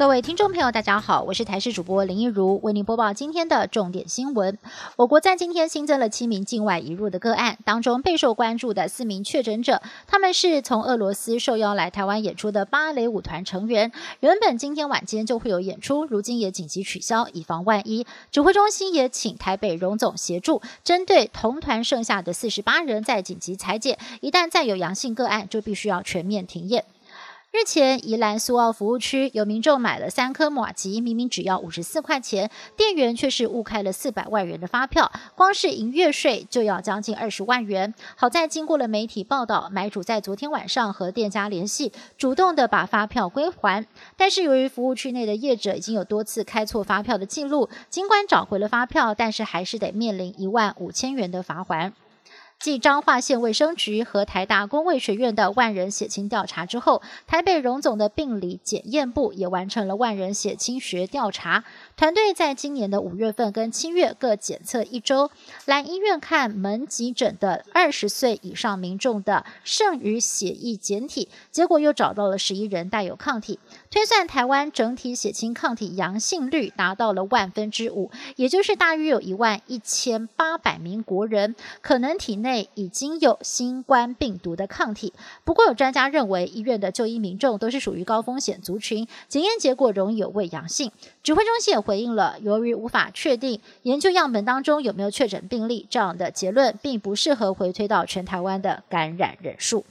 各位听众朋友，大家好，我是台视主播林一如，为您播报今天的重点新闻。我国在今天新增了七名境外移入的个案，当中备受关注的四名确诊者，他们是从俄罗斯受邀来台湾演出的芭蕾舞团成员。原本今天晚间就会有演出，如今也紧急取消，以防万一。指挥中心也请台北荣总协助，针对同团剩下的四十八人再紧急裁剪，一旦再有阳性个案，就必须要全面停业。日前，宜兰苏澳服务区有民众买了三颗马吉，明明只要五十四块钱，店员却是误开了四百万元的发票，光是营业税就要将近二十万元。好在经过了媒体报道，买主在昨天晚上和店家联系，主动的把发票归还。但是由于服务区内的业者已经有多次开错发票的记录，尽管找回了发票，但是还是得面临一万五千元的罚款。继彰化县卫生局和台大公卫学院的万人血清调查之后，台北荣总的病理检验部也完成了万人血清学调查。团队在今年的五月份跟七月各检测一周，来医院看门急诊的二十岁以上民众的剩余血液检体，结果又找到了十一人带有抗体，推算台湾整体血清抗体阳性率达到了万分之五，也就是大约有一万一千八百名国人可能体内。内已经有新冠病毒的抗体，不过有专家认为，医院的就医民众都是属于高风险族群，检验结果容易有未阳性。指挥中心也回应了，由于无法确定研究样本当中有没有确诊病例，这样的结论并不适合回推到全台湾的感染人数。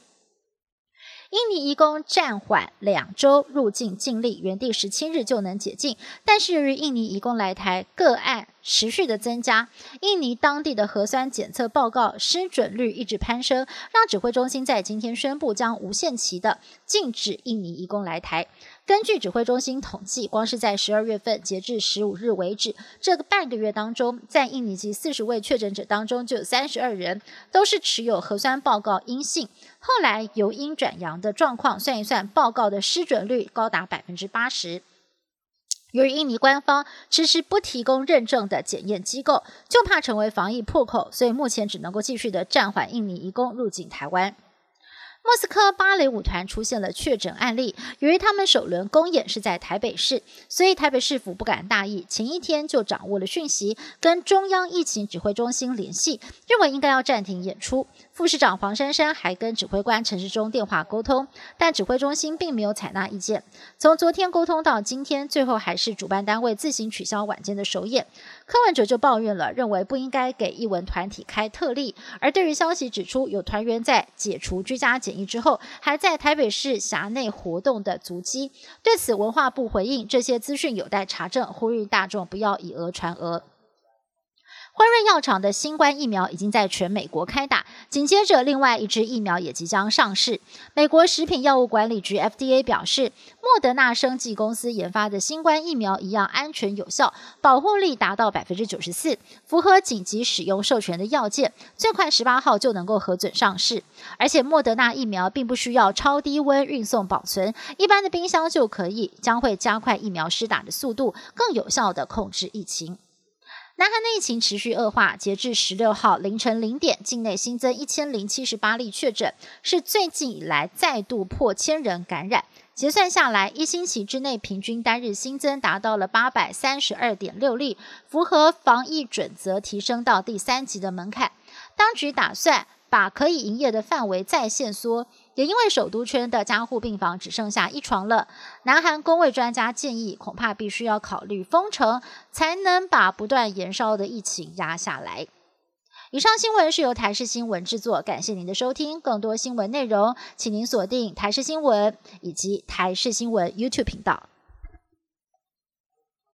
印尼移工暂缓两周入境禁令，原定十七日就能解禁，但是由于印尼移工来台个案持续的增加，印尼当地的核酸检测报告失准率一直攀升，让指挥中心在今天宣布将无限期的禁止印尼移工来台。根据指挥中心统计，光是在十二月份，截至十五日为止，这个半个月当中，在印尼籍四十位确诊者当中，就有三十二人都是持有核酸报告阴性，后来由阴转阳的状况，算一算，报告的失准率高达百分之八十。由于印尼官方迟迟不提供认证的检验机构，就怕成为防疫破口，所以目前只能够继续的暂缓印尼移工入境台湾。莫斯科芭蕾舞团出现了确诊案例，由于他们首轮公演是在台北市，所以台北市府不敢大意，前一天就掌握了讯息，跟中央疫情指挥中心联系，认为应该要暂停演出。副市长黄珊珊还跟指挥官陈世忠电话沟通，但指挥中心并没有采纳意见。从昨天沟通到今天，最后还是主办单位自行取消晚间的首演。柯文哲就抱怨了，认为不应该给艺文团体开特例。而对于消息指出有团员在解除居家检检疫之后，还在台北市辖内活动的足迹，对此文化部回应，这些资讯有待查证，呼吁大众不要以讹传讹。辉瑞药厂的新冠疫苗已经在全美国开打，紧接着另外一支疫苗也即将上市。美国食品药物管理局 FDA 表示，莫德纳生技公司研发的新冠疫苗一样安全有效，保护力达到百分之九十四，符合紧急使用授权的要件，最快十八号就能够核准上市。而且莫德纳疫苗并不需要超低温运送保存，一般的冰箱就可以，将会加快疫苗施打的速度，更有效的控制疫情。南韩的疫情持续恶化，截至十六号凌晨零点，境内新增一千零七十八例确诊，是最近以来再度破千人感染。结算下来，一星期之内平均单日新增达到了八百三十二点六例，符合防疫准则提升到第三级的门槛。当局打算把可以营业的范围再限缩。也因为首都圈的加护病房只剩下一床了，南韩公卫专家建议，恐怕必须要考虑封城，才能把不断延烧的疫情压下来。以上新闻是由台视新闻制作，感谢您的收听。更多新闻内容，请您锁定台视新闻以及台视新闻 YouTube 频道。